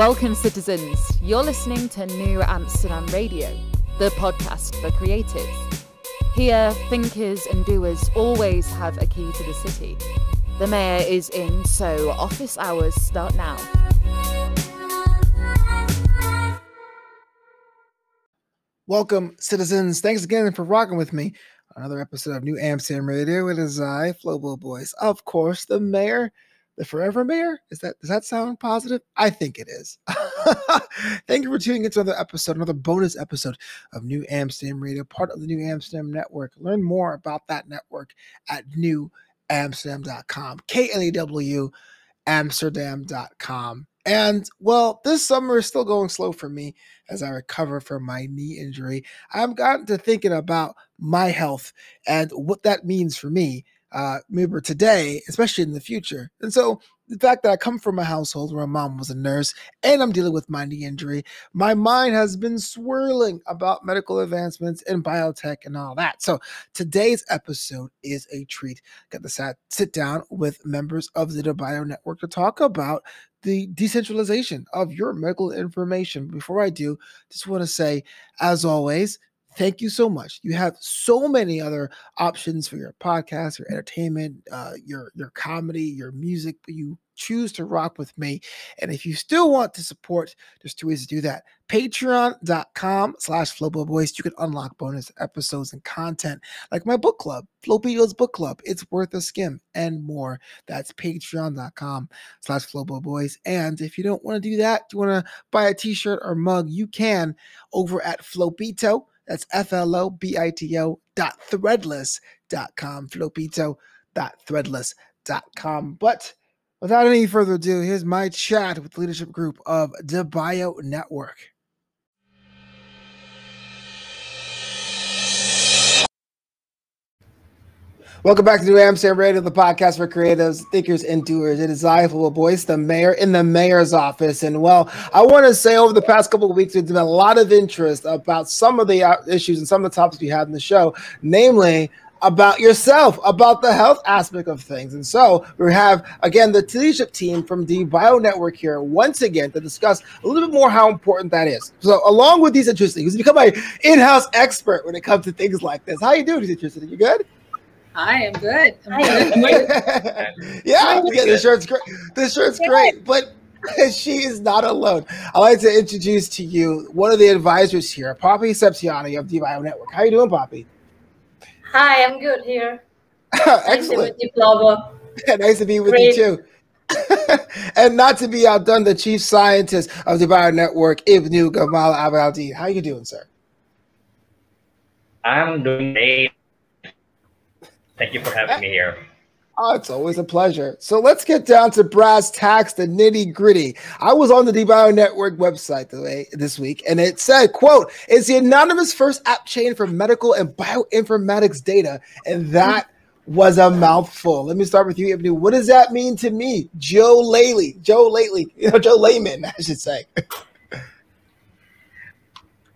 Welcome, citizens. You're listening to New Amsterdam Radio, the podcast for creatives. Here, thinkers and doers always have a key to the city. The mayor is in, so office hours start now. Welcome, citizens. Thanks again for rocking with me. Another episode of New Amsterdam Radio. It is I, Flobo Boys, of course, the mayor, the forever mayor. Is that does that sound positive? I think it is. Thank you for tuning into another episode, another bonus episode of New Amsterdam Radio, part of the New Amsterdam Network. Learn more about that network at newamsterdam.com. K L E W Amsterdam.com. And well, this summer is still going slow for me as I recover from my knee injury. I've gotten to thinking about my health and what that means for me, uh, maybe today, especially in the future. And so the fact that I come from a household where my mom was a nurse and I'm dealing with my knee injury, my mind has been swirling about medical advancements and biotech and all that. So today's episode is a treat. Got to sat, sit down with members of the Bio Network to talk about the decentralization of your medical information. Before I do, just want to say, as always, thank you so much. You have so many other options for your podcast, your entertainment, uh, your your comedy, your music, but you choose to rock with me. And if you still want to support, there's two ways to do that. Patreon.com slash Boys. You can unlock bonus episodes and content like my book club, Flobitos Book Club. It's worth a skim and more. That's patreon.com slash Boys. And if you don't want to do that, you want to buy a t-shirt or mug, you can over at Flobito. That's F-L-O-B-I-T-O dot threadless dot com. Flobito dot threadless dot com. But without any further ado, here's my chat with the leadership group of the Bio Network. Welcome back to New Amsterdam Radio, the podcast for creatives, thinkers, and doers. It is I, Full Voice, the mayor in the mayor's office. And well, I want to say over the past couple of weeks, there's been a lot of interest about some of the uh, issues and some of the topics we had in the show, namely about yourself, about the health aspect of things. And so we have, again, the leadership team from the Bio Network here once again to discuss a little bit more how important that is. So along with these interesting, he's become my in-house expert when it comes to things like this. How you doing, interesting? You good? Hi, I'm good. I'm good. yeah, yeah, the shirt's great. The shirt's great, but she is not alone. I'd like to introduce to you one of the advisors here, Poppy Sepsiani of DBio Network. How you doing, Poppy? Hi, I'm good here. Excellent. Nice nice to be with Great. you too. and not to be outdone, the chief scientist of the Bio Network, Ibnu Gamal Abaldi. How you doing, sir? I'm doing great. Thank you for having me here. Oh, it's always a pleasure. So let's get down to brass tacks, the nitty gritty. I was on the DBio Network website this week, and it said, "quote It's the anonymous first app chain for medical and bioinformatics data," and that was a mouthful. Let me start with you, Ibnu. What does that mean to me, Joe Laley? Joe Lately, you know, Joe Layman, I should say.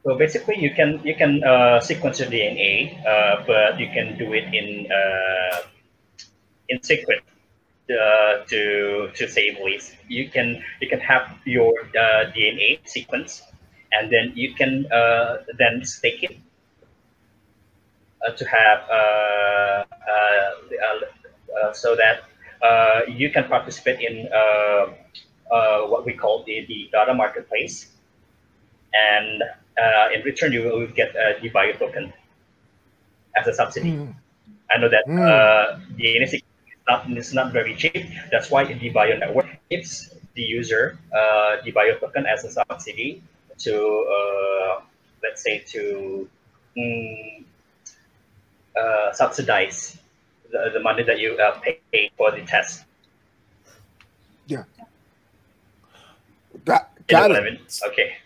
So basically, you can you can uh, sequence your DNA, uh, but you can do it in uh, in secret uh, to to save waste. You can you can have your uh, DNA sequence, and then you can uh, then stake it to have so that you can participate in what we call the, the data marketplace, and uh, in return, you will get the bio token as a subsidy. Mm. I know that mm. uh, the NSC is not, is not very cheap. That's why the bio network gives the user uh, the bio token as a subsidy to, uh, let's say, to mm, uh, subsidize the, the money that you uh, pay for the test. Yeah. Got, got it. Okay.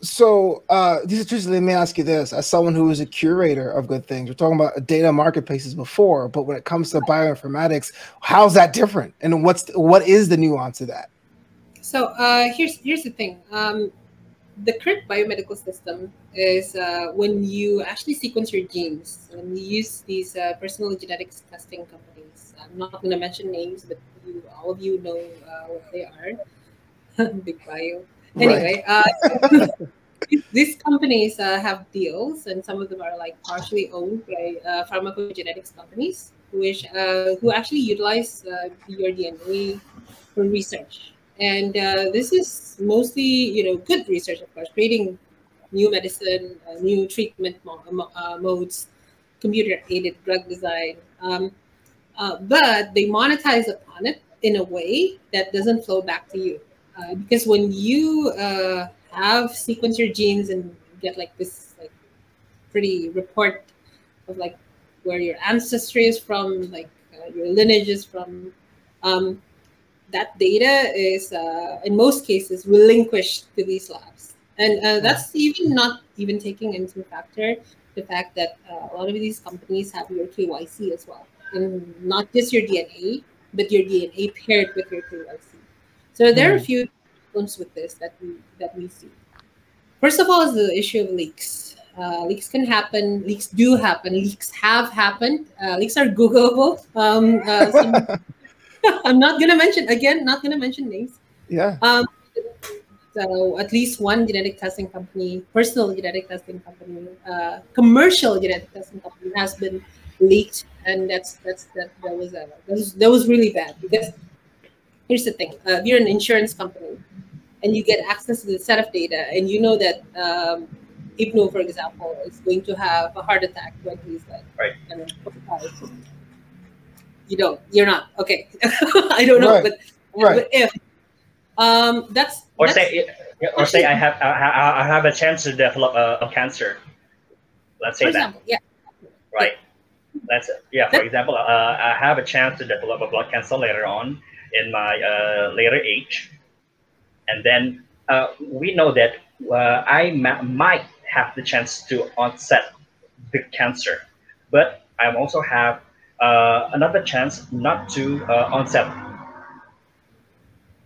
So, uh, Teresa, let me ask you this: as someone who is a curator of good things, we're talking about data marketplaces before, but when it comes to bioinformatics, how's that different, and what's what is the nuance of that? So, uh, here's here's the thing: um, the current biomedical system is uh, when you actually sequence your genes, and you use these uh, personal genetics testing companies. I'm not going to mention names, but you, all of you know uh, what they are big bio. Anyway, uh, these companies uh, have deals, and some of them are like partially owned by uh, pharmacogenetics companies, which uh, who actually utilize uh, your DNA for research. And uh, this is mostly, you know, good research, of course, creating new medicine, new treatment mo- modes, computer-aided drug design. Um, but they monetize upon it in a way that doesn't flow back to you, because when you have sequence your genes and get like this like pretty report of like where your ancestry is from, like uh, your lineage is from. Um, that data is uh, in most cases relinquished to these labs, and uh, that's even not even taking into factor the fact that uh, a lot of these companies have your KYC as well, and not just your DNA, but your DNA paired with your KYC. So there are a hmm. few problems with this that we that we see. First of all, is the issue of leaks. Uh, leaks can happen. Leaks do happen. Leaks have happened. Uh, leaks are Googleable. Um, uh, I'm not gonna mention again. Not gonna mention names. Yeah. Um, so at least one genetic testing company, personal genetic testing company, uh, commercial genetic testing company has been leaked, and that's that's that that was uh, that was that was really bad because here's the thing: uh, you're an insurance company and you get access to the set of data, and you know that um, Ibnu, for example, is going to have a heart attack when he's like, right. I mean, you don't, you're not. Okay. I don't know, right. but, right. but if um, that's or that's, say or say I have I, I have a chance to develop a, a cancer. Let's say for that. Example, yeah. Right. That's it. Yeah. For example, uh, I have a chance to develop a blood cancer later on in my uh, later age and then uh, we know that uh, I ma- might have the chance to onset the cancer, but I also have uh, another chance not to uh, onset.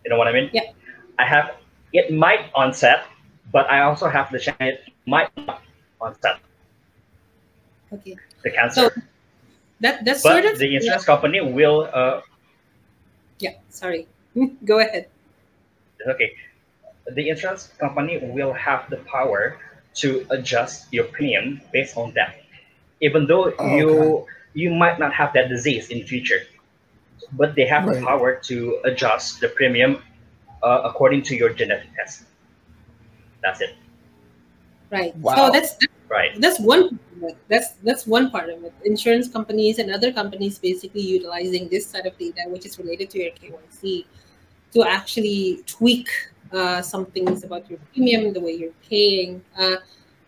You know what I mean? Yeah. I have it might onset, but I also have the chance it might not onset. Okay. The cancer. So that that's but sort of the insurance yeah. company will. Uh, yeah. Sorry. Go ahead okay, the insurance company will have the power to adjust your premium based on that. Even though oh, you okay. you might not have that disease in the future, but they have right. the power to adjust the premium uh, according to your genetic test. That's it. Right. Wow. So that's, that's right. That's one. That's that's one part of it. Insurance companies and other companies basically utilizing this set of data, which is related to your KYC, to actually tweak uh, some things about your premium, the way you're paying. Uh,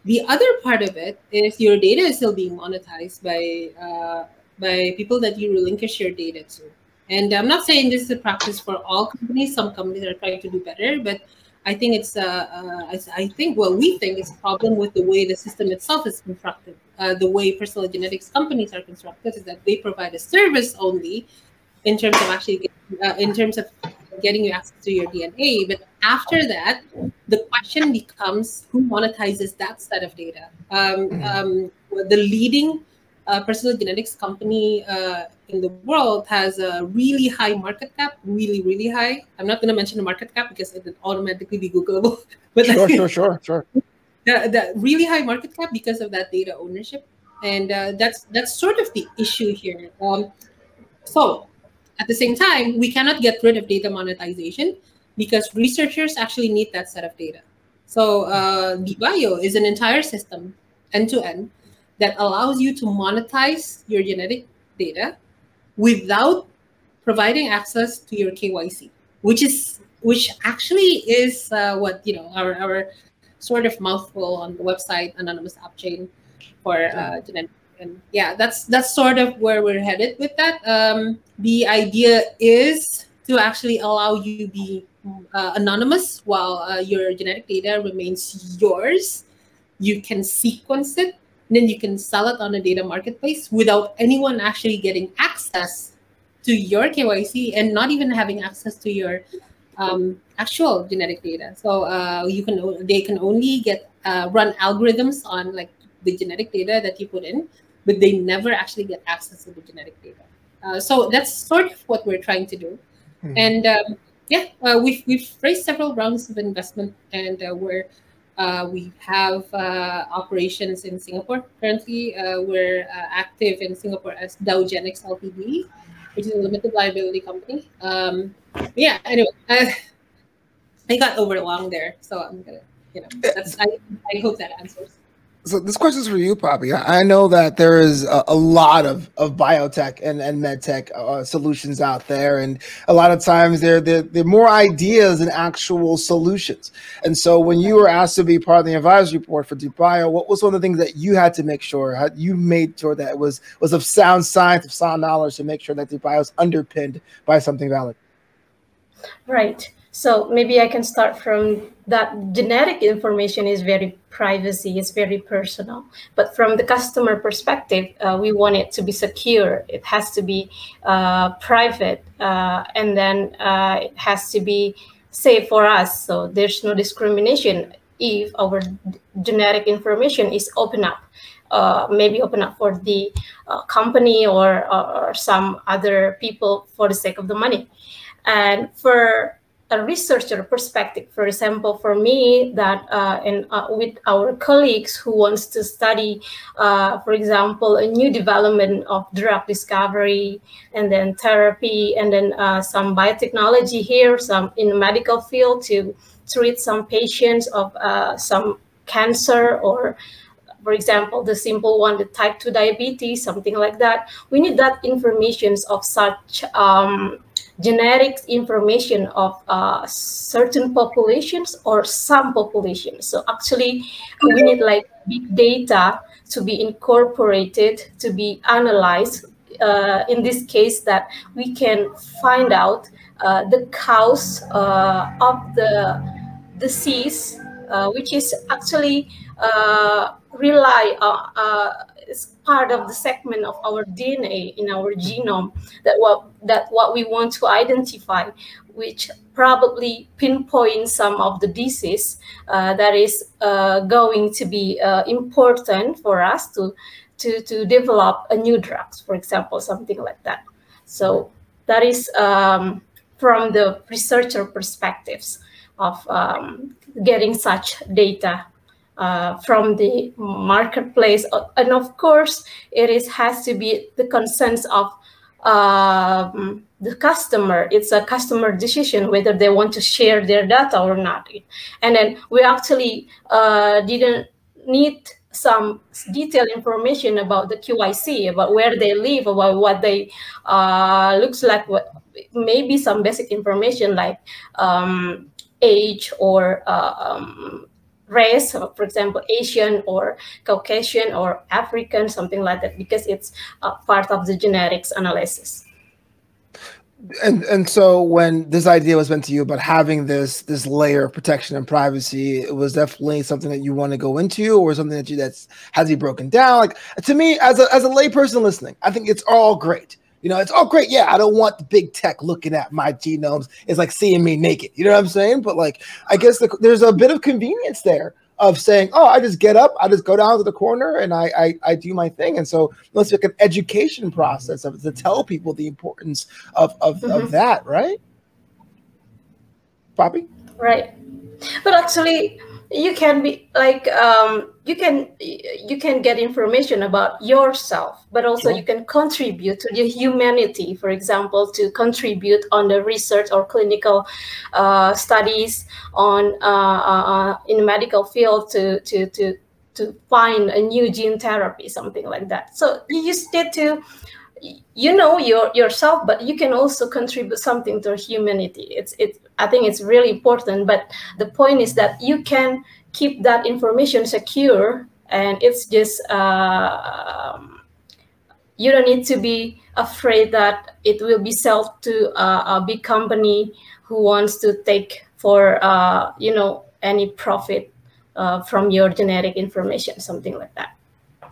the other part of it is your data is still being monetized by uh, by people that you relinquish your data to. And I'm not saying this is a practice for all companies. Some companies are trying to do better, but I think it's uh, uh, I think what we think is a problem with the way the system itself is constructed. Uh, the way personal genetics companies are constructed is that they provide a service only in terms of actually uh, in terms of getting you access to your DNA. But after that, the question becomes who monetizes that set of data. Um, mm-hmm. um, the leading uh, personal genetics company uh, in the world has a really high market cap, really, really high. I'm not going to mention the market cap because it would automatically be Googleable. but sure, sure, sure, sure. The, the really high market cap because of that data ownership, and uh, that's that's sort of the issue here. Um, so at the same time, we cannot get rid of data monetization because researchers actually need that set of data. So uh, DBio is an entire system, end to end, that allows you to monetize your genetic data without providing access to your KYC, which is which actually is uh, what you know our our sort of mouthful on the website Anonymous App Chain for uh, genetic and yeah that's that's sort of where we're headed with that. Um, the idea is to actually allow you be uh, anonymous while uh, your genetic data remains yours. You can sequence it and then you can sell it on a data marketplace without anyone actually getting access to your kyc and not even having access to your um, actual genetic data so uh, you can they can only get uh, run algorithms on like the genetic data that you put in but they never actually get access to the genetic data. Uh, so that's sort of what we're trying to do. Mm-hmm. And um, yeah, uh, we've we've raised several rounds of investment, and uh, we're we have uh, operations in Singapore. Currently, uh, we're uh, active in Singapore as Dowgenics Ltd, which is a limited liability company. Um, yeah. Anyway, I got over long there, so I'm gonna, you know, I, I hope that answers so this question is for you, Poppy. I know that there is a, a lot of, of biotech and, and medtech uh, solutions out there, and a lot of times they're, they're, they're more ideas than actual solutions. And so, when you were asked to be part of the advisory board for DBio, what was one of the things that you had to make sure you made sure that it was was of sound science, of sound knowledge, to make sure that DBio is underpinned by something valid? Right. So maybe I can start from that genetic information is very privacy, it's very personal. But from the customer perspective, uh, we want it to be secure. It has to be uh, private, uh, and then uh, it has to be safe for us. So there's no discrimination if our genetic information is open up. Uh, maybe open up for the uh, company or, or some other people for the sake of the money. And for a researcher perspective. For example, for me, that uh, and uh, with our colleagues who wants to study, uh, for example, a new development of drug discovery and then therapy and then uh, some biotechnology here, some in the medical field to treat some patients of uh, some cancer or for example, the simple one, the type 2 diabetes, something like that. We need that information of such um, genetics information of uh, certain populations or some populations. So actually, we need like big data to be incorporated, to be analyzed. Uh, in this case, that we can find out uh, the cause uh, of the disease, uh, which is actually uh, rely on is part of the segment of our DNA in our genome that what that what we want to identify, which probably pinpoint some of the disease uh, that is uh, going to be uh, important for us to to to develop a new drugs, for example, something like that. So that is um, from the researcher perspectives of um, getting such data uh, from the marketplace. And of course, it is has to be the consent of um, the customer. It's a customer decision whether they want to share their data or not. And then we actually uh, didn't need some detailed information about the KYC, about where they live, about what they uh, looks like, what, maybe some basic information like um, age or uh, um, race, for example, Asian or Caucasian or African, something like that, because it's uh, part of the genetics analysis. And and so when this idea was meant to you about having this this layer of protection and privacy, it was definitely something that you want to go into, or something that you that's has you broken down. Like to me, as a as a layperson listening, I think it's all great you know, it's all great. Yeah, I don't want the big tech looking at my genomes. It's like seeing me naked. You know what I'm saying? But like, I guess the, there's a bit of convenience there of saying, oh, I just get up, I just go down to the corner and I I, I do my thing. And so let's like an education process of to tell people the importance of of, mm-hmm. of that, right? Poppy? Right. But actually, you can be like um, you can you can get information about yourself but also you can contribute to the humanity for example to contribute on the research or clinical uh, studies on uh, uh, uh in the medical field to to to to find a new gene therapy something like that. So you just need to you know your yourself but you can also contribute something to humanity. It's it i think it's really important but the point is that you can keep that information secure and it's just uh, you don't need to be afraid that it will be sold to a big company who wants to take for uh, you know any profit uh, from your genetic information something like that.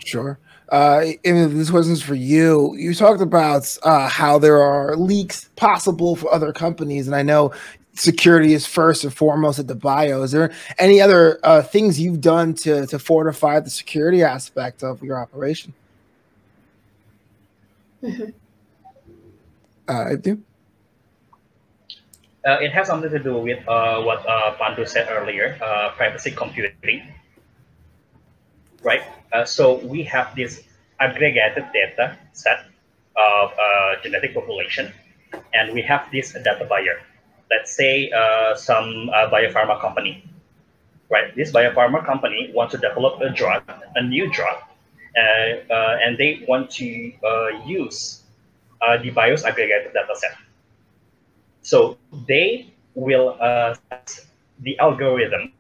Sure uh, this question's for you. You talked about uh, how there are leaks possible for other companies, and I know security is first and foremost at the bio. Is there any other uh, things you've done to to fortify the security aspect of your operation? Mm-hmm. Uh, I do. uh, it has something to do with uh, what uh, Pandu said earlier, uh, privacy computing, right? Uh, so we have this aggregated data set of uh, genetic population, and we have this data buyer. Let's say some biopharma company, right? This biopharma company wants to develop a drug, a new drug, and they want to use the BIOS aggregated data set so they will uh, the algorithm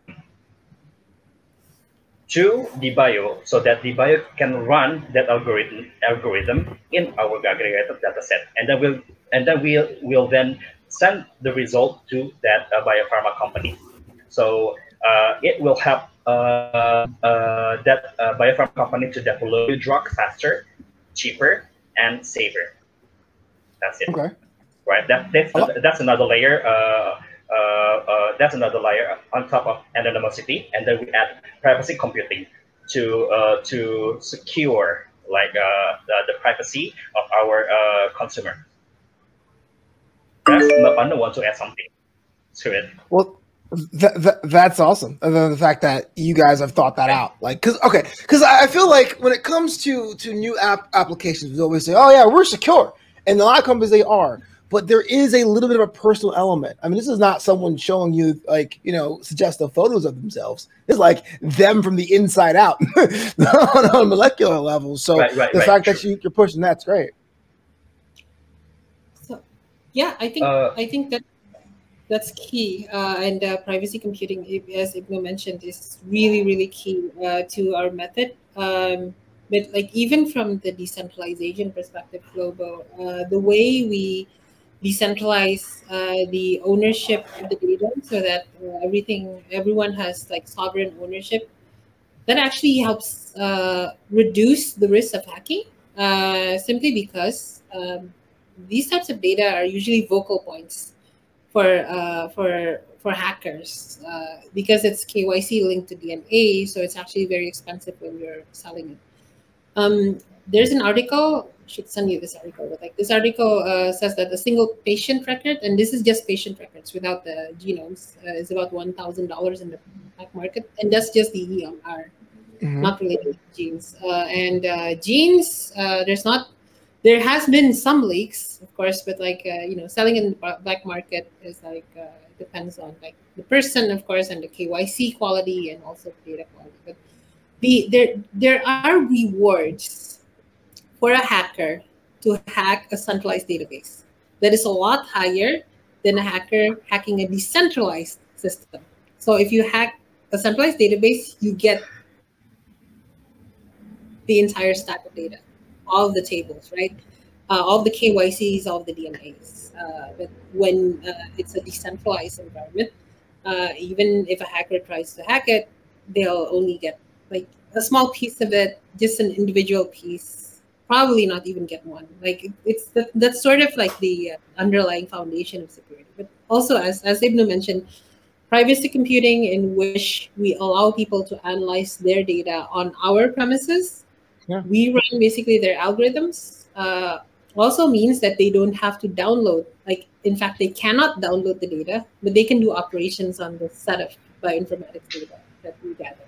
to the bio so that the bio can run that algorithm algorithm in our aggregated data set and then we'll and then we'll will then send the result to that uh, biopharma company so uh, it will help uh, uh that uh, biopharma company to develop the drug faster cheaper and safer that's it okay right? That, that's, that's another layer. Uh, uh, that's another layer on top of anonymity, and then we add privacy computing to uh, to secure like the, the privacy of our consumer. That's Mapano want to add something to it. Well, th- th- that's awesome. Then the fact that you guys have thought that out, like, cause okay, cause I feel like when it comes to to new app applications, we always say, "Oh yeah, we're secure," and a lot of companies they are but there is a little bit of a personal element. I mean, this is not someone showing you like you know suggestive photos of themselves. It's like them from the inside out on a molecular level. So right, right, the right, fact true. that you, you're pushing that's great. So, yeah, I think uh, I think that that's key. Uh, and uh, privacy computing, as Ibnu mentioned, is really really key uh, to our method. Um, but like even from the decentralization perspective, global, uh, the way we decentralize uh, the ownership of the data so that uh, everything everyone has like sovereign ownership that actually helps uh, reduce the risk of hacking uh, simply because um, these types of data are usually vocal points for uh, for for hackers uh, because it's KYC linked to DNA so it's actually very expensive when you're selling it. Um, there's an article should send you this article. But like this article uh, says that a single patient record, and this is just patient records without the genomes, uh, is about one thousand dollars in the black market, and that's just the EMR, mm-hmm. not related to genes. Uh, and uh, genes, uh, there's not. There has been some leaks, of course, but like uh, you know, selling in the black market is like depends on like the person, of course, and the KYC quality and also data quality. But the there there are rewards for a hacker to hack a centralized database. That is a lot higher than a hacker hacking a decentralized system. So if you hack a centralized database, you get the entire stack of data, all the tables, right? Uh, all the KYCs, all the DNAs. Uh, but when uh, it's a decentralized environment, uh, even if a hacker tries to hack it, they'll only get like a small piece of it, just an individual piece probably not even get one. Like it's that's sort of like the uh, underlying foundation of security. But also, as as Ibnu mentioned, privacy computing in which we allow people to analyze their data on our premises. Yeah. We run basically their algorithms. Uh, also means that they don't have to download. Like in fact, they cannot download the data, but they can do operations on the set of bioinformatics data that we gather.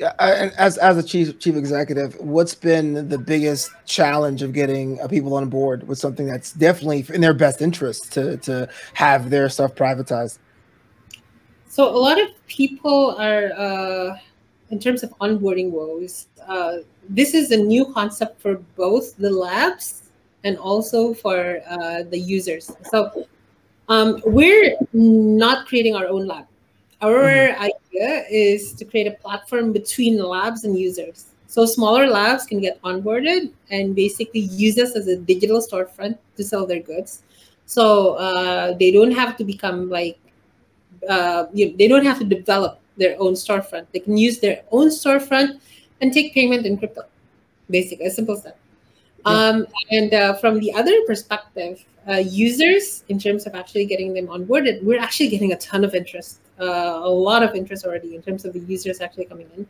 As as a chief chief executive, what's been the biggest challenge of getting uh, people on board with something that's definitely in their best interest to to have their stuff privatized? So a lot of people are, uh, in terms of onboarding woes, uh, this is a new concept for both the labs and also for uh, the users. So um, we're not creating our own lab. Our mm-hmm. idea is to create a platform between labs and users. So smaller labs can get onboarded and basically use us as a digital storefront to sell their goods. So uh, they don't have to become like, uh, you know, they don't have to develop their own storefront. They can use their own storefront and take payment in crypto. Basically, as simple as that. Yeah. Um, and uh, from the other perspective, uh, users, in terms of actually getting them onboarded, we're actually getting a ton of interest uh, a lot of interest already in terms of the users actually coming in.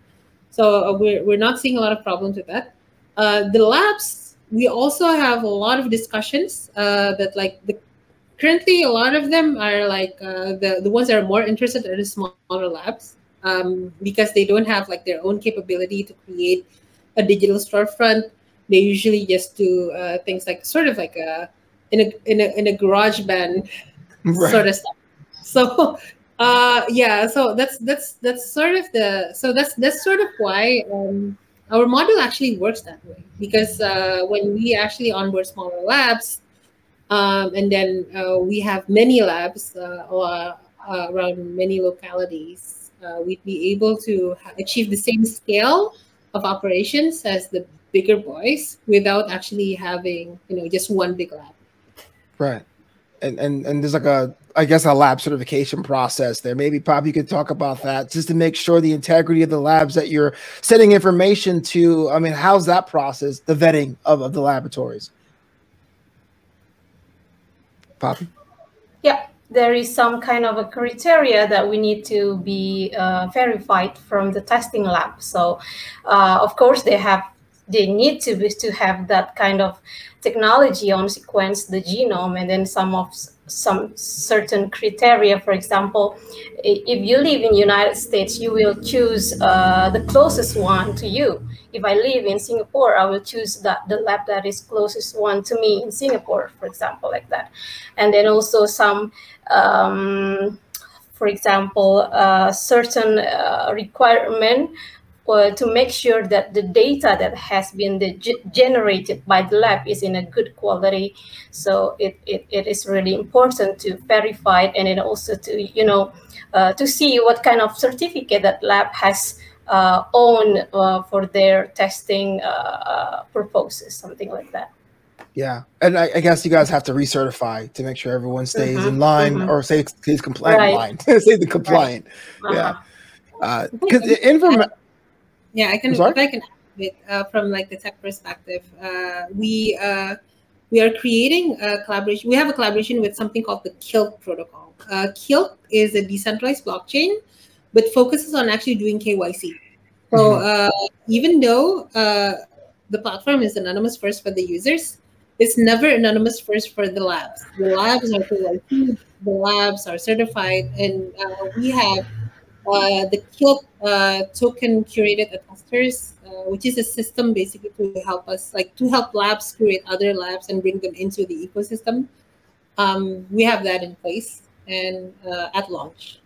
So uh, we're, we're not seeing a lot of problems with that. Uh, the labs, we also have a lot of discussions that like the currently a lot of them are like uh, the the ones that are more interested are the smaller labs um, because they don't have like their own capability to create a digital storefront. They usually just do uh, things like sort of like a in a in a in a garage band right. sort of stuff. So uh yeah so that's that's that's sort of the so that's that's sort of why um our model actually works that way because uh when we actually onboard smaller labs um and then uh, we have many labs uh, or, uh, around many localities uh, we'd be able to achieve the same scale of operations as the bigger boys without actually having you know just one big lab right and and and there's like a I guess a lab certification process there. Maybe Pop, you could talk about that just to make sure the integrity of the labs that you're sending information to. I mean, how's that process, the vetting of, of the laboratories? Poppy? Yeah, there is some kind of a criteria that we need to be uh, verified from the testing lab. So, uh, of course, they have they need to be, to have that kind of technology on sequence the genome and then some of some certain criteria. For example if you live in united states you will choose uh, the closest one to you. If i live in singapore i will choose that the lab that is closest one to me in singapore for example like that. And then also some um, for example uh, certain uh, requirement uh, to make sure that the data that has been generated by the lab is in a good quality. So it, it, it is really important to verify it and then also to, you know, uh, to see what kind of certificate that lab has uh, owned uh, for their testing uh, uh, purposes, something like that. Yeah, and I, I, guess you guys have to recertify to make sure everyone stays mm-hmm. in line mm-hmm. or stays, stays compliant. Right. Line. Stay the compliant. Right. Uh-huh. Yeah, because uh, information yeah, I can. If I can it uh, from like the tech perspective, uh, we uh, we are creating a collaboration. We have a collaboration with something called the Kilt protocol. Uh, Kilt is a decentralized blockchain, but focuses on actually doing KYC. So mm-hmm. uh, even though uh, the platform is anonymous first for the users, it's never anonymous first for the labs. The labs are KYC, the labs are certified, and uh, we have the Kilt uh, token curated attesters, uh, which is a system basically to help us, like to help labs create other labs and bring them into the ecosystem. Um, we have that in place and uh, at launch.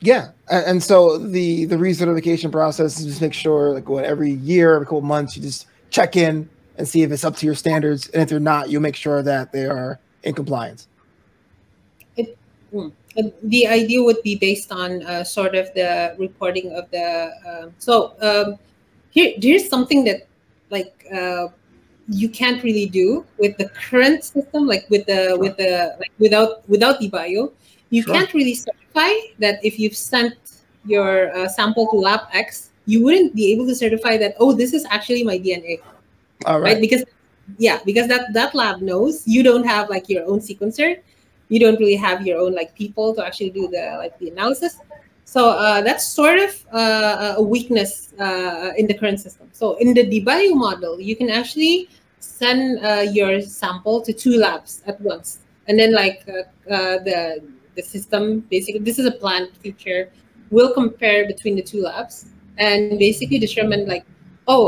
Yeah, and so the the recertification process is just make sure, like, what every year, every couple months, you just check in and see if it's up to your standards, and if they're not, you make sure that they are in compliance. Hmm. The idea would be based on uh, sort of the reporting of the uh, so um, here here's something that like uh, you can't really do with the current system like with the with the like without without the bio. You sure. can't really certify that if you've sent your uh, sample to lab x you wouldn't be able to certify that oh this is actually my dna All right. right? Because yeah because that that lab knows you don't have like your own sequencer you don't really have your own like people to actually do the like the analysis. So uh, that's sort of uh, a weakness uh, in the current system. So in the DBio model, you can actually send uh, your sample to two labs at once, and then like uh, uh, the the system basically this is a planned feature will compare between the two labs and basically determine like oh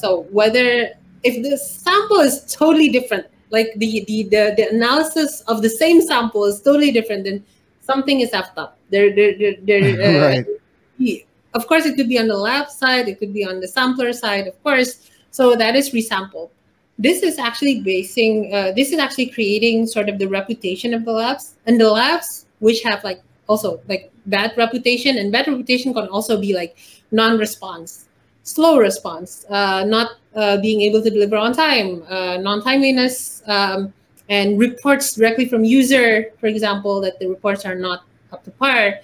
so whether if the sample is totally different like the, the the the analysis of the same sample is totally different then something is effed up. There there uh, right. of course it could be on the lab side it could be on the sampler side of course. So that is resample this is actually basing uh, this is actually creating sort of the reputation of the labs. And the labs which have like also like bad reputation and bad reputation can also be like non-response slow response, uh, not uh, being able to deliver on time, uh, non-timeliness, um, and reports directly from user, for example, that the reports are not up to par.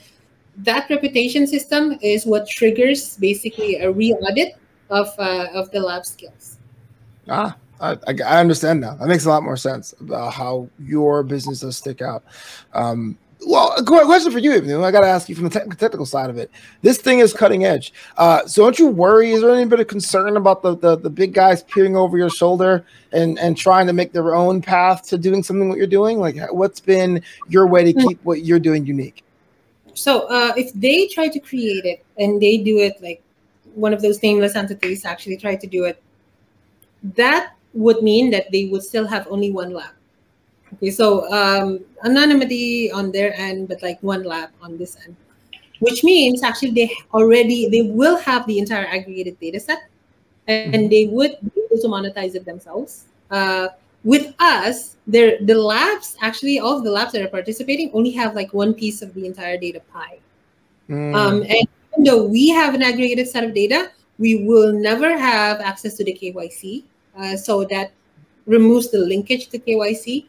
That reputation system is what triggers basically a re-audit of uh, of the lab skills. Ah, I, I, understand now. That makes a lot more sense about how your business does stick out. Um, well, a question for you, Ibnu. I got to ask you from the te- technical side of it. This thing is cutting edge. Uh, so don't you worry? Is there any bit of concern about the, the, the big guys peering over your shoulder and, and trying to make their own path to doing something what you're doing? Like, what's been your way to keep what you're doing unique? So uh, if they try to create it and they do it like one of those nameless entities actually try to do it, that would mean that they would still have only one lab Okay, so um, anonymity on their end, but like one lab on this end, which means actually they already they will have the entire aggregated data set, and, mm-hmm. they would be able to monetize it themselves. Uh, with us, there the labs actually all of the labs that are participating only have like one piece of the entire data pie. Mm. Um, and even though we have an aggregated set of data, we will never have access to the KYC. Uh, so that removes the linkage to KYC.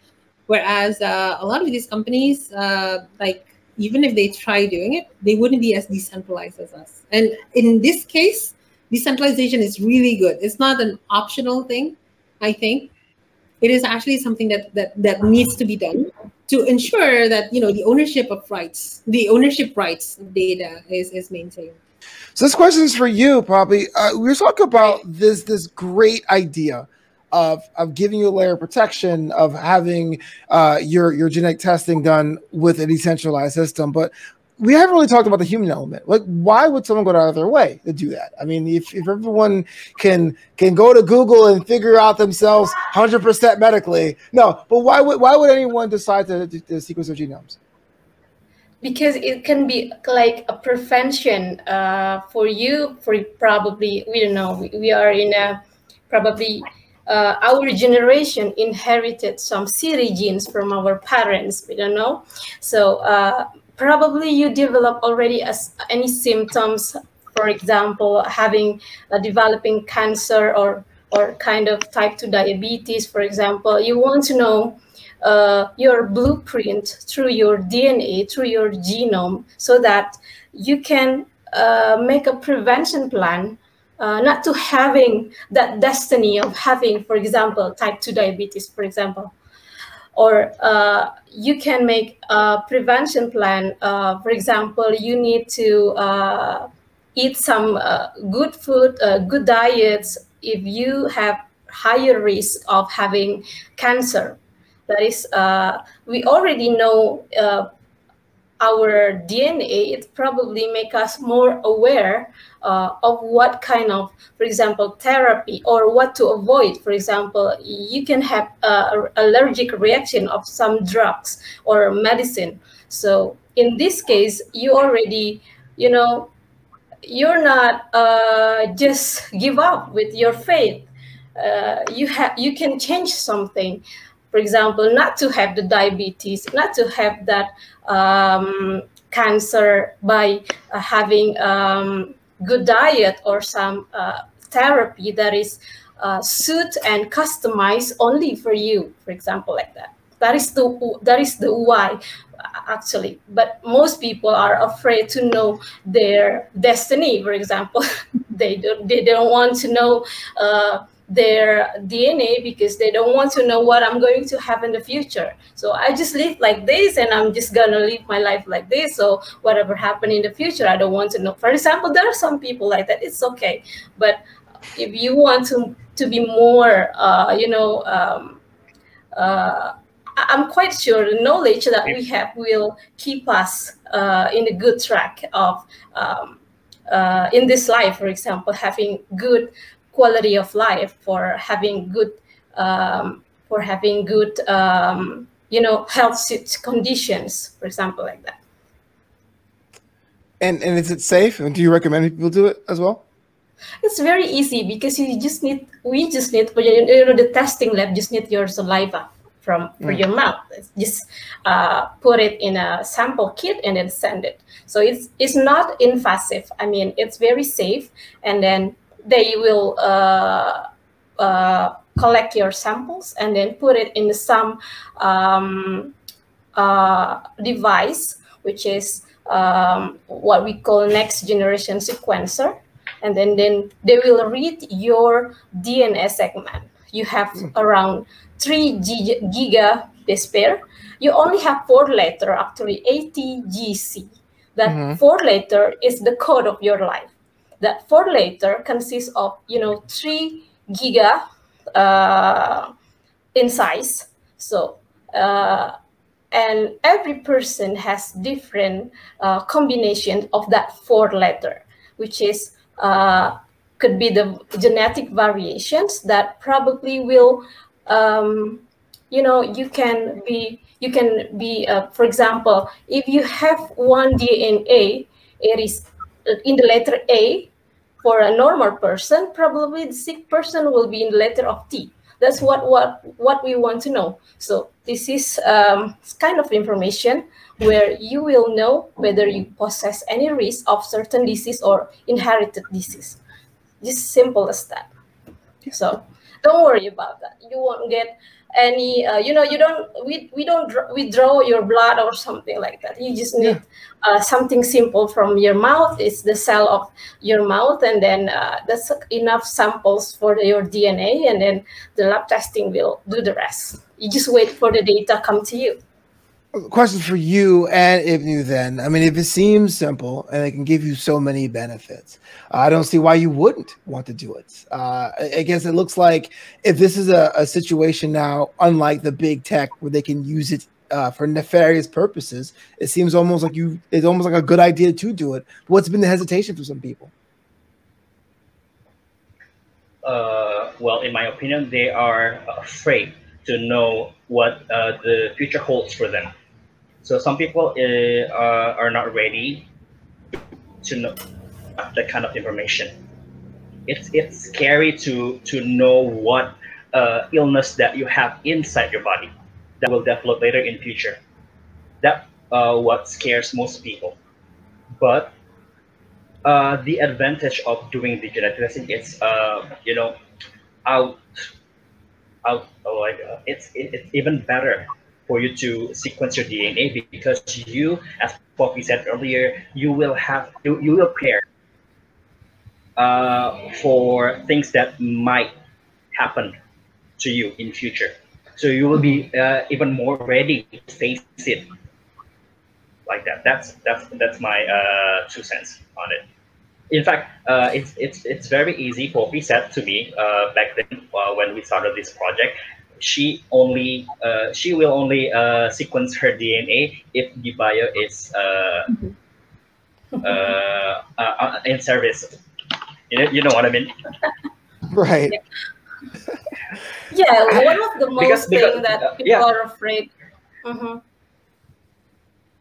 Whereas uh, a lot of these companies, uh, like even if they try doing it, they wouldn't be as decentralized as us. And in this case, decentralization is really good. It's not an optional thing, I think. It is actually something that that that needs to be done to ensure that you know the ownership of rights, the ownership rights of data is is maintained. So this question is for you, probably. Uh, we talking about this this great idea of of giving you a layer of protection of having uh, your your genetic testing done with a decentralized system, but we haven't really talked about the human element. Like, why would someone go out of their way to do that? I mean, if, if everyone can can go to Google and figure out themselves 100% medically, no. But why would why would anyone decide to, to, to sequence their genomes? Because it can be like a prevention uh, for you. For probably, we don't know. We, we are in a probably uh, our generation inherited some city genes from our parents. We don't know. So uh, probably you develop already as any symptoms, for example, having a developing cancer or or kind of type 2 diabetes, for example, you want to know uh, your blueprint through your DNA, through your genome, so that you can uh, make a prevention plan uh, not to having that destiny of having, for example, type 2 diabetes, for example. Or uh, you can make a prevention plan. Uh, for example, you need to uh, eat some uh, good food, uh, good diets if you have higher risk of having cancer. That is, we already know our DNA, it probably make us more aware uh, of what kind of, for example, therapy or what to avoid. For example, you can have allergic reaction of some drugs or medicine. So in this case, you already, you know, you're not uh, just give up with your faith. Uh, you have you can change something for example, not to have the diabetes, not to have that um, cancer by uh, having um, good diet or some uh, therapy that is uh, suit and customized only for you, for example, like that. That is the that is the why actually but most people are afraid to know their destiny for example they don't they don't want to know uh, their DNA because they don't want to know what I'm going to have in the future. So I just live like this and I'm just gonna live my life like this. So whatever happen in the future, I don't want to know. For example, there are some people like that. It's okay. But if you want to to be more uh, you know um, uh, I'm quite sure the knowledge that we have will keep us uh, in a good track of um, uh, in this life, for example, having good quality of life, for having good, um, for having good, um, you know, health conditions, for example, like that. And and is it safe? And do you recommend people do it as well? It's very easy because you just need we just need you know the testing lab just need your saliva from for mm. your mouth. Just uh, put it in a sample kit and then send it. So it's it's not invasive. I mean, it's very safe, and then they will uh, uh, collect your samples and then put it in some um, uh, device, which is um, what we call next generation sequencer. And then, then they will read your DNA segment. You have mm. around 3 giga base pair you only have four letter, actually ATGC. That Mhm. four letter is the code of your life. That four letter consists of you know three giga uh, in size. So uh, and every person has different uh, combination of that four letter, which is uh, could be the genetic variations that probably will um, you know you can be you can be uh, for example if you have one dna it is uh, in the letter a for a normal person probably the sick person will be in the letter of t. That's what what what we want to know. So this is um, kind of information where you will know whether you possess any risk of certain disease or inherited disease. Just simple as that. So don't worry about that. You won't get any uh, you know you don't we, we don't dr- withdraw your blood or something like that. You just need uh, something simple from your mouth. It's the cell of your mouth and then uh, that's enough samples for your dna and then the lab testing will do the rest. You just wait for the data come to you question for you and Ibnu then. I mean, if it seems simple and it can give you so many benefits, I don't see why you wouldn't want to do it. Uh, I I guess it looks like if this is a, a situation now, unlike the big tech where they can use it uh, for nefarious purposes, it seems almost like you, it's almost like a good idea to do it. What's been the hesitation for some people? uh, well, in my opinion, they are afraid to know what uh, the future holds for them. So some people uh, are, not ready to know that kind of information. It's it's scary to to know what uh, illness that you have inside your body that will develop later in future. That uh, what scares most people. But uh, the advantage of doing the genetic testing is uh, you know out out oh, like uh, it's it, it's even better for you to sequence your DNA because you, as Poppy said earlier, you will have you, you will prepare uh, for things that might happen to you in future. So you will be uh, even more ready to face it like that. That's that's that's my uh, two cents on it. In fact, uh, it's it's it's very easy. Poppy said to me uh, back then uh, when we started this project, she only uh, she will only uh, sequence her DNA if DeBio is uh, uh, uh, uh, in service. You know, you know what I mean? Right. yeah one of the most Because- because- thing that uh, people yeah. are afraid Mhm.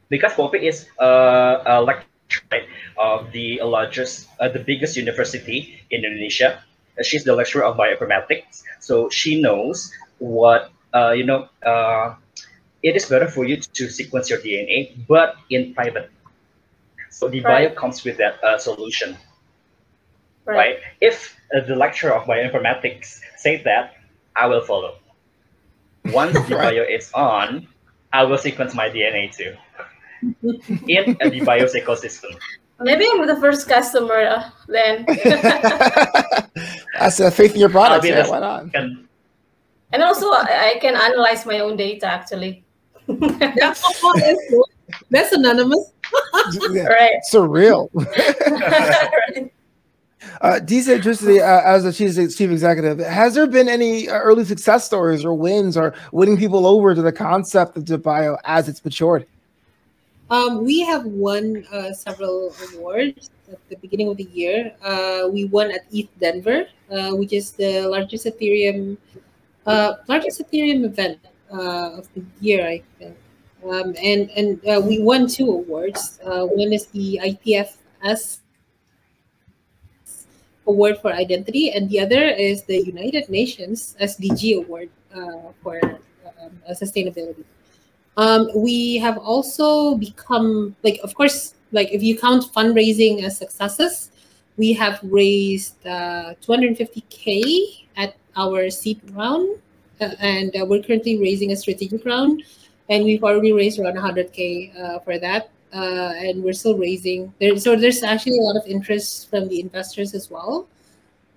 because Poppy is uh, a lecturer of the largest, uh, the biggest university in Indonesia. Uh, She's the lecturer of bioinformatics, so she knows what uh, you know. Uh, it is better for you to sequence your DNA, but in private. So DeBio comes with that uh, solution, right. right? If uh, the lecturer of bioinformatics says that, I will follow. Once the Right. bio is on, I will sequence my DNA too in the BIOS ecosystem. maybe i'm the first customer uh, then That's a faith in your I'll products. be Yeah, why not? second. And also i I can analyze my own data actually That's, that's, anonymous. Yeah, right Surreal. Right. Uh, DC Electricity, uh, as the chief, chief executive, has there been any uh, early success stories or wins or winning people over to the concept of DeBio as it's matured? Um, we have won uh, several awards at the beginning of the year. Uh, we won at ETH Denver, uh, which is the largest Ethereum uh, largest Ethereum event uh, of the year, I think. Um, and and uh, we won two awards. Uh, one is the IPFS Award for Identity, and the other is the United Nations SDG Award uh, for um, uh, sustainability. Um, we have also become like, of course, like if you count fundraising as successes, we have raised uh, 250k at our seed round, uh, and uh, we're currently raising a strategic round, and we've already raised around 100k uh, for that, uh, and we're still raising. There, so there's actually a lot of interest from the investors as well.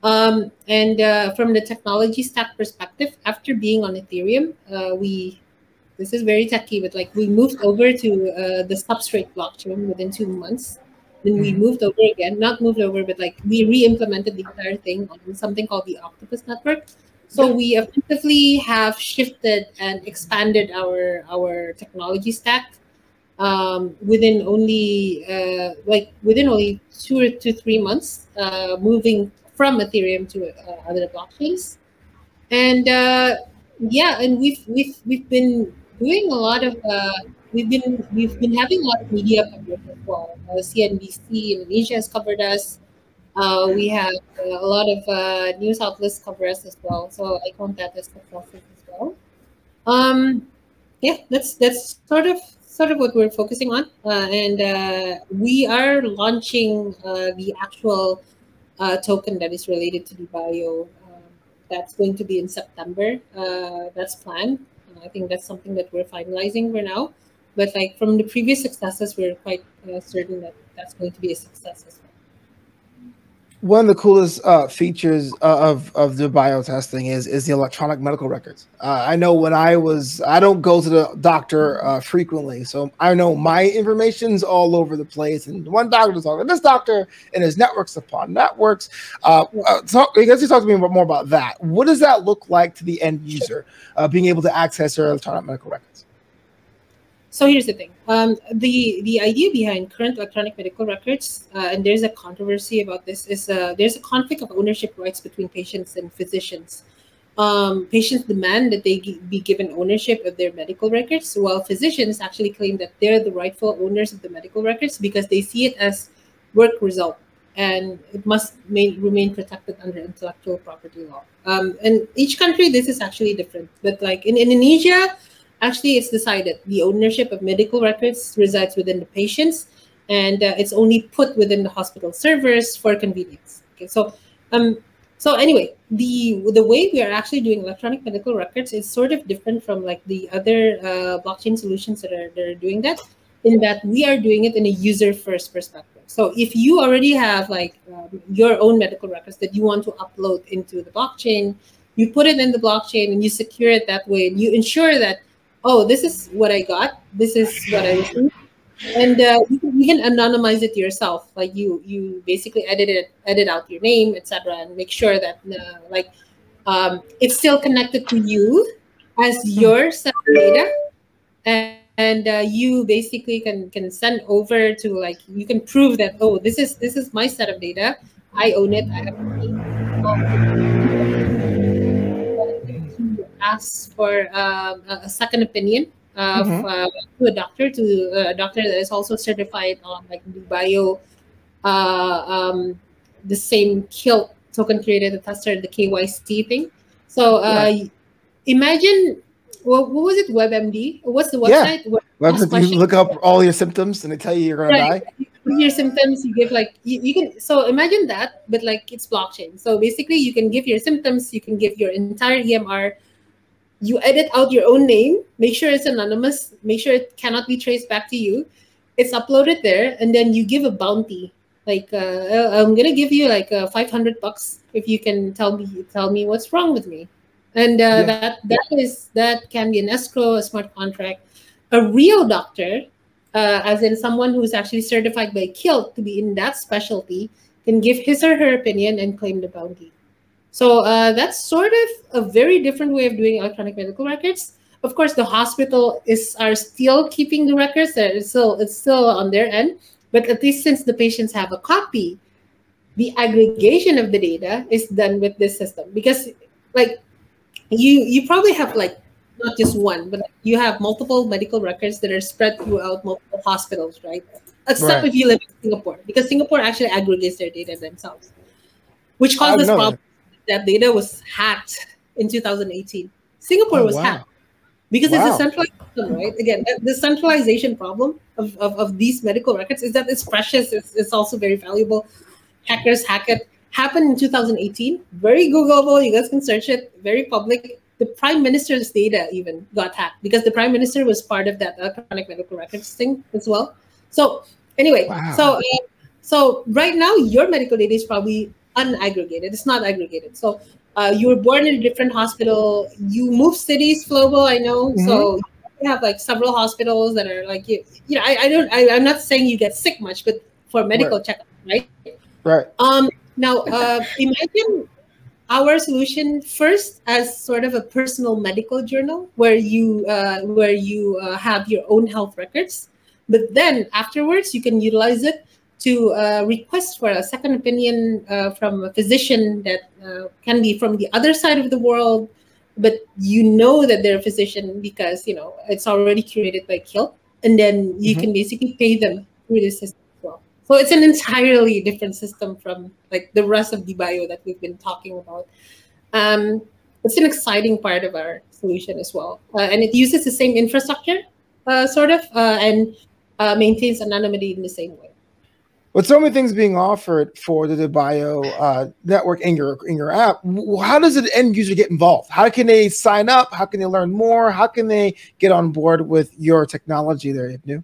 Um, and uh, from the technology stack perspective, after being on Ethereum, uh, we This is very techy, but like we moved over to the substrate blockchain within two months. Then we Mhm. moved over again, not moved over, but like we re-implemented the entire thing on something called the Octopus Network. So we effectively have shifted and expanded our our technology stack um, within only uh, like within only two to three months, uh, moving from Ethereum to uh, other blockchains, and uh, yeah, and we've we've we've been doing a lot of uh, we've been we've been having a lot of media coverage as well. Uh, CNBC Indonesia has covered us. Uh, we have uh, a lot of uh, news outlets cover us as well, so I count that as successes as well. Um, yeah, that's that's sort of sort of what we're focusing on, uh, and uh, we are launching the actual token that is related to the bio. Um, that's going to be in September. That's planned. I think that's something that we're finalizing for now. But like from the previous successes, we're quite uh, certain that that's going to be a success as well. one of the coolest uh, features uh, of of DeBio testing is is the electronic medical records. Uh, I know when I was I don't go to the doctor uh, frequently, so I know my information's all over the place. And one doctor is talking to this doctor, and his networks upon networks. Uh, uh, talk, I guess you talk to me more about that. What does that look like to the end user, uh, being able to access their electronic medical records? So here's the thing. Um, the the idea behind current electronic medical records, uh, and there's a controversy about this, is uh, there's a conflict of ownership rights between patients and physicians. Um, patients demand that they gi- be given ownership of their medical records, while physicians actually claim that they're the rightful owners of the medical records because they see it as work result and it must ma- remain protected under intellectual property law. Um, and each country, this is actually different. But like in Indonesia, actually it's decided the ownership of medical records resides within the patients and uh, it's only put within the hospital servers for convenience. Okay so um so anyway the the way we are actually doing electronic medical records is sort of different from like the other uh, blockchain solutions that are, that are doing that in that we are doing it in a user first perspective. So if you already have like um, your own medical records that you want to upload into the blockchain you put it in the blockchain and you secure it that way and you ensure that oh, this is what I got. This is what I received. And uh, you can even anonymize it yourself. Like you, you basically edit it, edit out your name, etc., and make sure that uh, like um, it's still connected to you as your set of data, and, and uh, you basically can can send over to like you can prove that oh, this is this is my set of data. I own it. I have. Ask for um, a second opinion of Mhm. uh, to a doctor to uh, a doctor that is also certified on like the bio uh, um, the same kilt token created attester the KYC thing. So uh, imagine what, what was it WebMD? What's the website? Well, ask you look up all your symptoms and they tell you you're gonna Right. die. Your symptoms you give like you, you can so imagine that but like it's blockchain so basically you can give your symptoms you can give your entire emr you edit out your own name make sure it's anonymous make sure it cannot be traced back to you it's uploaded there and then you give a bounty like uh, i'm gonna give you like uh, 500 bucks if you can tell me tell me what's wrong with me and uh, Yeah. that that is that can be an escrow a smart contract a real doctor uh, as in someone who's actually certified by Kilt to be in that specialty, can give his or her opinion and claim the bounty. So uh, that's sort of a very different way of doing electronic medical records. Of course, the hospital is are still keeping the records. It's still it's still on their end, but at least since the patients have a copy, the aggregation of the data is done with this system. Because, like, you you probably have like not just one, but you have multiple medical records that are spread throughout multiple hospitals, right? Except Right. if you live in Singapore, because Singapore actually aggregates their data themselves, which causes caused this know problem. That data was hacked in 2018. Singapore Oh, was wow. hacked because Wow. it's a centralized system, right? Again, the- centralization problem of, of, of these medical records is that it's precious. It's, it's also very valuable. Hackers hack it. Happened in 2018. Very Googleable. You guys can search it. Very public. The prime minister's data even got hacked because the prime minister was part of that electronic medical records thing as well. So anyway, Wow. so uh, so right now your medical data is probably unaggregated. It's not aggregated. So uh, you were born in a different hospital. You move cities, Flobo, I know. So you have like several hospitals that are like you, you know, I, I don't, I, I'm not saying you get sick much, but for medical Right. checkup, right? Right. Um, now, uh, imagine our solution first as sort of a personal medical journal where you uh, where you uh, have your own health records, but then afterwards you can utilize it to uh, request for a second opinion uh, from a physician that uh, can be from the other side of the world, but you know that they're a physician because you know it's already curated by Kilt, and then you Mhm. can basically pay them through the system as well. So it's an entirely different system from like the rest of DeBio that we've been talking about. Um, it's an exciting part of our solution as well, uh, and it uses the same infrastructure, uh, sort of, uh, and uh, maintains anonymity in the same way. With so many things being offered for the Bio uh, network in your in your app, how does the end user get involved? How can they sign up? How can they learn more? How can they get on board with your technology there, Ibnu?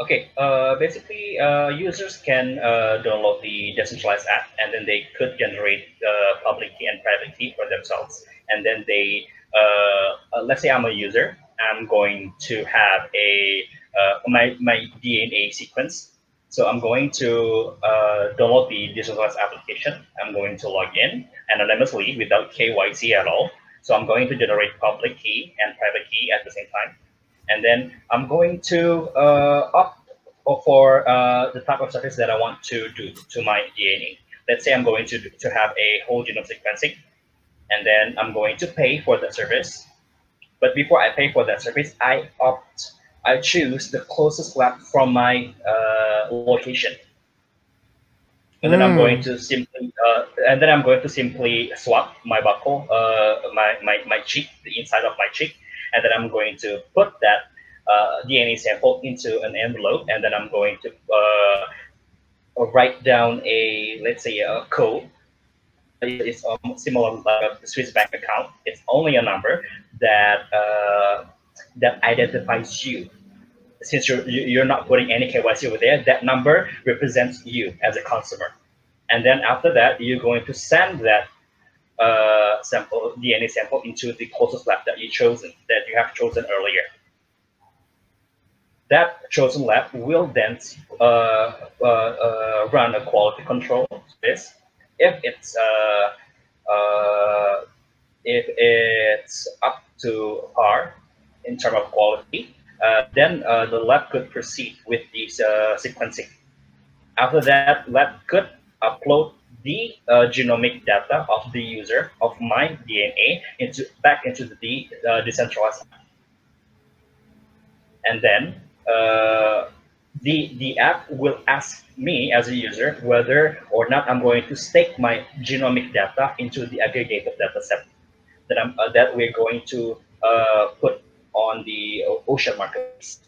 Okay, uh, basically, uh, users can uh, download the decentralized app and then they could generate uh, public key and private key for themselves. And then they, uh, let's say I'm a user, I'm going to have a my my DNA sequence. So I'm going to uh, download the decentralized application. I'm going to log in anonymously without KYC at all. So I'm going to generate public key and private key at the same time and then I'm going to uh, opt for uh, the type of service that I want to do to my DNA. Let's say I'm going to to have a whole genome sequencing, and then I'm going to pay for that service. But before I pay for that service, I opt, I choose the closest lab from my uh, location. And then I'm Mm. going to simply, uh, and then I'm going to simply swap my buccal, uh, my, my, my cheek, the inside of my cheek, and then I'm going to put that uh, DNA sample into an envelope, and then I'm going to uh, write down a, let's say, a code. It's um, similar like a Swiss bank account. It's only a number that uh, that identifies you. Since you're you- you're not putting any KYC over there, that number represents you as a consumer. And then after that, you're going to send that uh, sample DNA sample into the closest lab that you chosen that you have chosen earlier. That chosen lab will then uh, uh, uh, run a quality control test if it's uh, uh, if it's up to par in terms of quality. Uh, then uh, the lab could proceed with this uh, sequencing. After that, lab could upload the uh, genomic data of the user of my DNA into back into the uh, decentralized app. and then the the app will ask me as a user whether or not I'm going to stake my genomic data into the aggregated data set that I'm uh, that we're going to uh, put on the ocean markets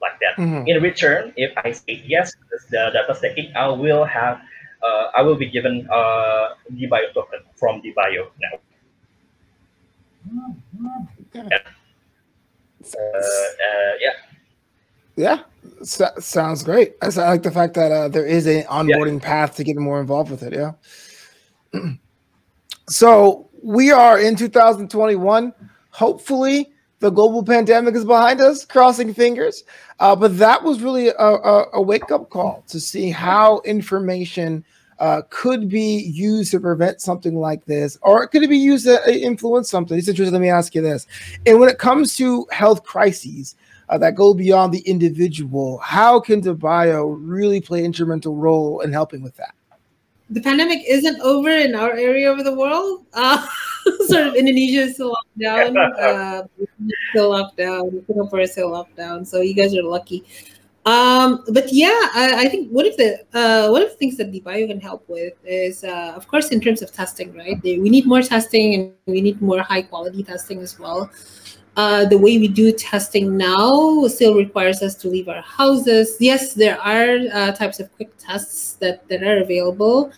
like that. Mhm. In return, if I say yes the data staking, I will have uh, I will be given uh, the bio token from the bio network. Uh, uh, yeah. Yeah, so, sounds great. I like the fact that uh, there is an onboarding path to get more involved with it. Yeah. so we are in 2021. Hopefully, the global pandemic is behind us. Crossing fingers. Uh, but that was really a, a, a wake up call to see how information. Uh, could be used to prevent something like this, or could it be used to uh, influence something? It's interesting. Let me ask you this: and when it comes to health crises, uh, that go beyond the individual. How can DeBio really play an instrumental role in helping with that? The pandemic isn't over in our area of the world. Uh, sort of Indonesia is still locked down. Uh, still locked down. Singapore is still locked down. So you guys are lucky. Um, but yeah, I, I think one of the uh, one of the things that DeBio can help with is, uh, of course, in terms of testing, right? We need more testing and we need more high quality testing as well. Uh, the way we do testing now still requires us to leave our houses. Yes, there are uh, types of quick tests that, that are available,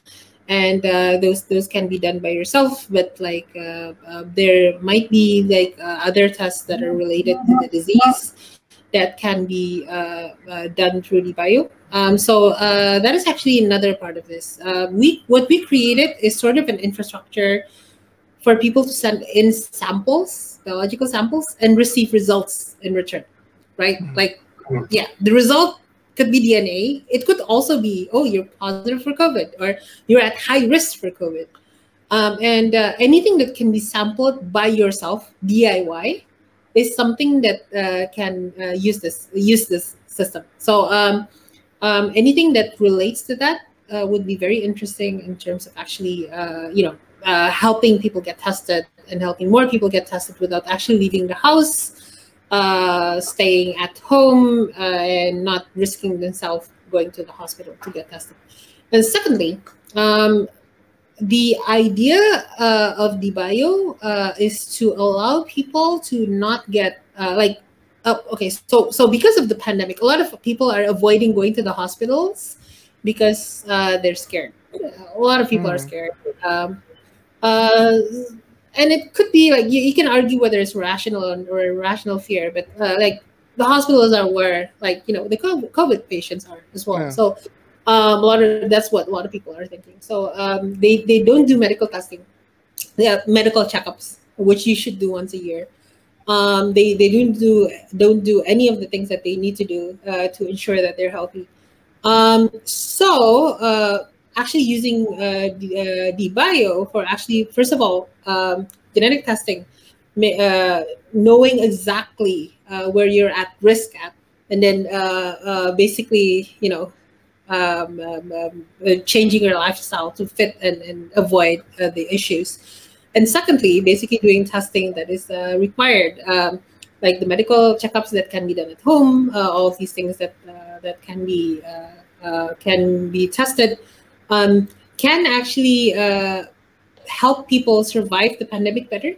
and uh, those those can be done by yourself. But like uh, uh, there might be like uh, other tests that are related to the disease that can be uh, uh, done through DeBio. Um, so uh, that is actually another part of this. Uh, we what we created is sort of an infrastructure for people to send in samples, biological samples, and receive results in return, right? Mm-hmm. Like, yeah, the result could be DNA. It could also be, oh, you're positive for COVID or you're at high risk for COVID. Um, and uh, anything that can be sampled by yourself, DIY, is something that uh, can uh, use this use this system. So um, um, anything that relates to that uh, would be very interesting in terms of actually, uh, you know, uh, helping people get tested and helping more people get tested without actually leaving the house, uh, staying at home, uh, and not risking themselves going to the hospital to get tested. And secondly, um, the idea uh, of DeBio uh, is to allow people to not get like uh, okay so so because of the pandemic a lot of people are avoiding going to the hospitals because uh, they're scared a lot of people mm. are scared um, uh, and it could be like you, you, can argue whether it's rational or irrational fear but uh, like the hospitals are where like you know the covid patients are as well yeah. so um, a lot of that's what a lot of people are thinking so um, they they don't do medical testing they have medical checkups which you should do once a year um, they they don't do don't do any of the things that they need to do uh, to ensure that they're healthy. Um, so uh, actually using uh, the, uh, DeBio for actually first of all um, genetic testing, uh, knowing exactly uh, where you're at risk at, and then basically you know um, um, um, changing your lifestyle to fit and, and avoid the issues. And secondly, basically doing testing that is uh, required, um, like the medical checkups that can be done at home, uh, all of these things that uh, that can be uh, uh, can be tested, um, can actually uh, help people survive the pandemic better,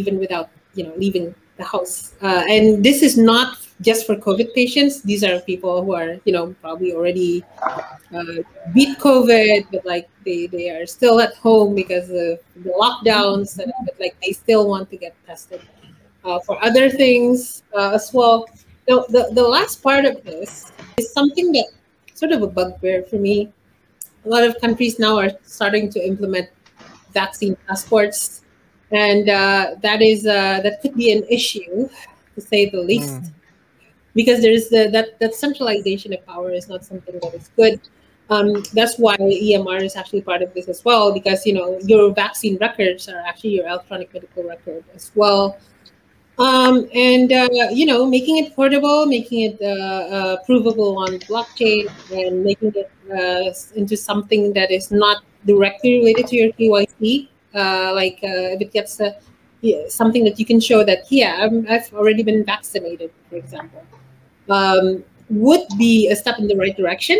even without you know leaving the house. and this is not just for COVID patients. These are people who are, you know, probably already uh, beat COVID, but like they, they are still at home because of the lockdowns, and, but like they still want to get tested uh, for other things uh, as well. The, the last part of this is something that sort of a bugbear for me. A lot of countries now are starting to implement vaccine passports, and uh, that is uh, that could be an issue, to say the least. Mm because there's the, that that centralization of power is not something that is good. Um, that's why EMR is actually part of this as well, because you know your vaccine records are actually your electronic medical record as well, um, and uh, you know making it portable, making it uh, uh, provable on blockchain, and making it uh, into something that is not directly related to your KYC, uh, like uh, if it gets something that you can show that yeah i have already been vaccinated, for example um, would be a step in the right direction.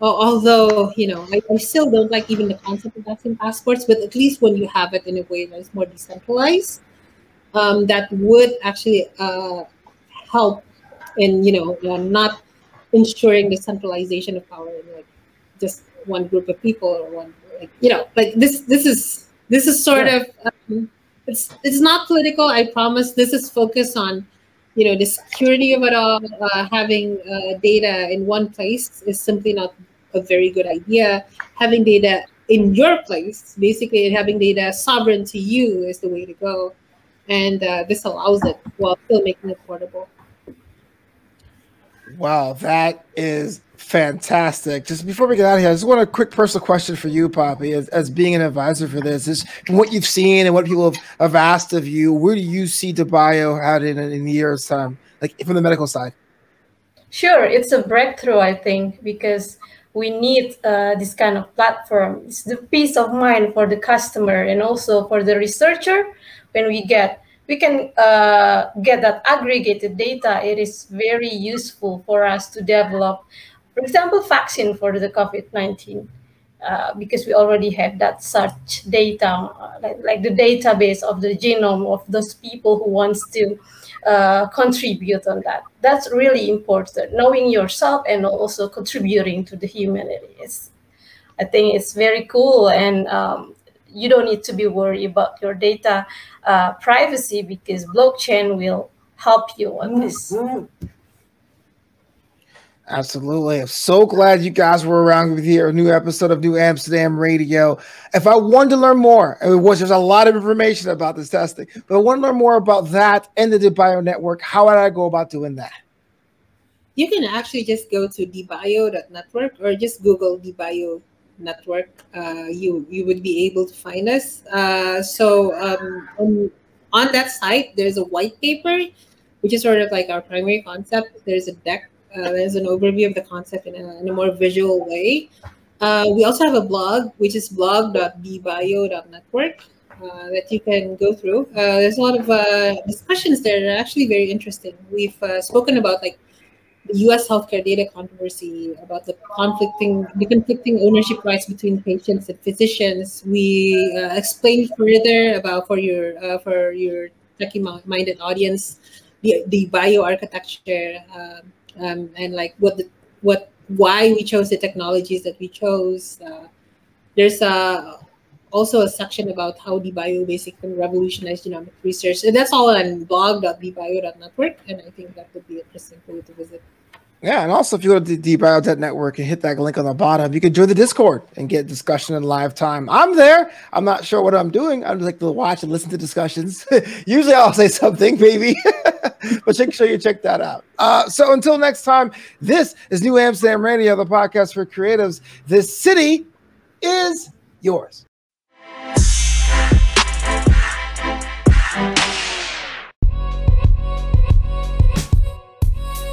although, you know, I, I, still don't like even the concept of vaccine passports, but at least when you have it in a way that is more decentralized, um, that would actually uh, help in, you know, uh, not ensuring the centralization of power in like just one group of people or one, like, you know, like this, this is, this is sort yeah. of, um, it's, it's not political. I promise this is focused on you know the security of it all uh, having uh, data in one place is simply not a very good idea having data in your place basically having data sovereign to you is the way to go and uh, this allows it while still making it portable wow that is fantastic. Just before we get out of here, I just want a quick personal question for you, Poppy, as, as being an advisor for this. Is what you've seen and what people have, have asked of you, where do you see DeBio out in, in a year's time, like from the medical side? Sure, it's a breakthrough, I think, because we need uh, this kind of platform. It's the peace of mind for the customer and also for the researcher. When we get we can uh, get that aggregated data, it is very useful for us to develop for example, vaccine for the COVID-19, uh, because we already have that such data, uh, like, like, the database of the genome of those people who wants to uh, contribute on that. That's really important, knowing yourself and also contributing to the humanity. It's, I think it's very cool and um, you don't need to be worried about your data uh, privacy because blockchain will help you on this. Absolutely. I'm so glad you guys were around with here. A new episode of New Amsterdam Radio. If I wanted to learn more, and was there's a lot of information about this testing, but I want to learn more about that and the DeBio network. How would I go about doing that? You can actually just go to dbio.network or just Google dbio network. Uh, you you would be able to find us. Uh, so um, on, on that site, there's a white paper, which is sort of like our primary concept. There's a deck uh, there's an overview of the concept in a, in a more visual way. We also have a blog, which is blog.dbio.network uh, that you can go through. Uh, there's a lot of uh, discussions there that are actually very interesting. We've spoken about like the U.S. healthcare data controversy, about the conflicting the conflicting ownership rights between patients and physicians. We uh, explained further about for your for your techie-minded audience the the bioarchitecture. Um, um, and like what the, what why we chose the technologies that we chose. Uh, there's a also a section about how DBio basically can revolutionize genomic research. And that's all on blog.dbio.network. And I think that would be interesting for you to visit. Yeah, and also if you go to the Biotech Network and hit that link on the bottom, you can join the Discord and get discussion in live time. I'm there. I'm not sure what I'm doing. i'm like to watch and listen to discussions. Usually I'll say something, maybe, but make sure you check that out. Uh, so until next time, this is New Amsterdam Radio, the podcast for creatives. This city is yours.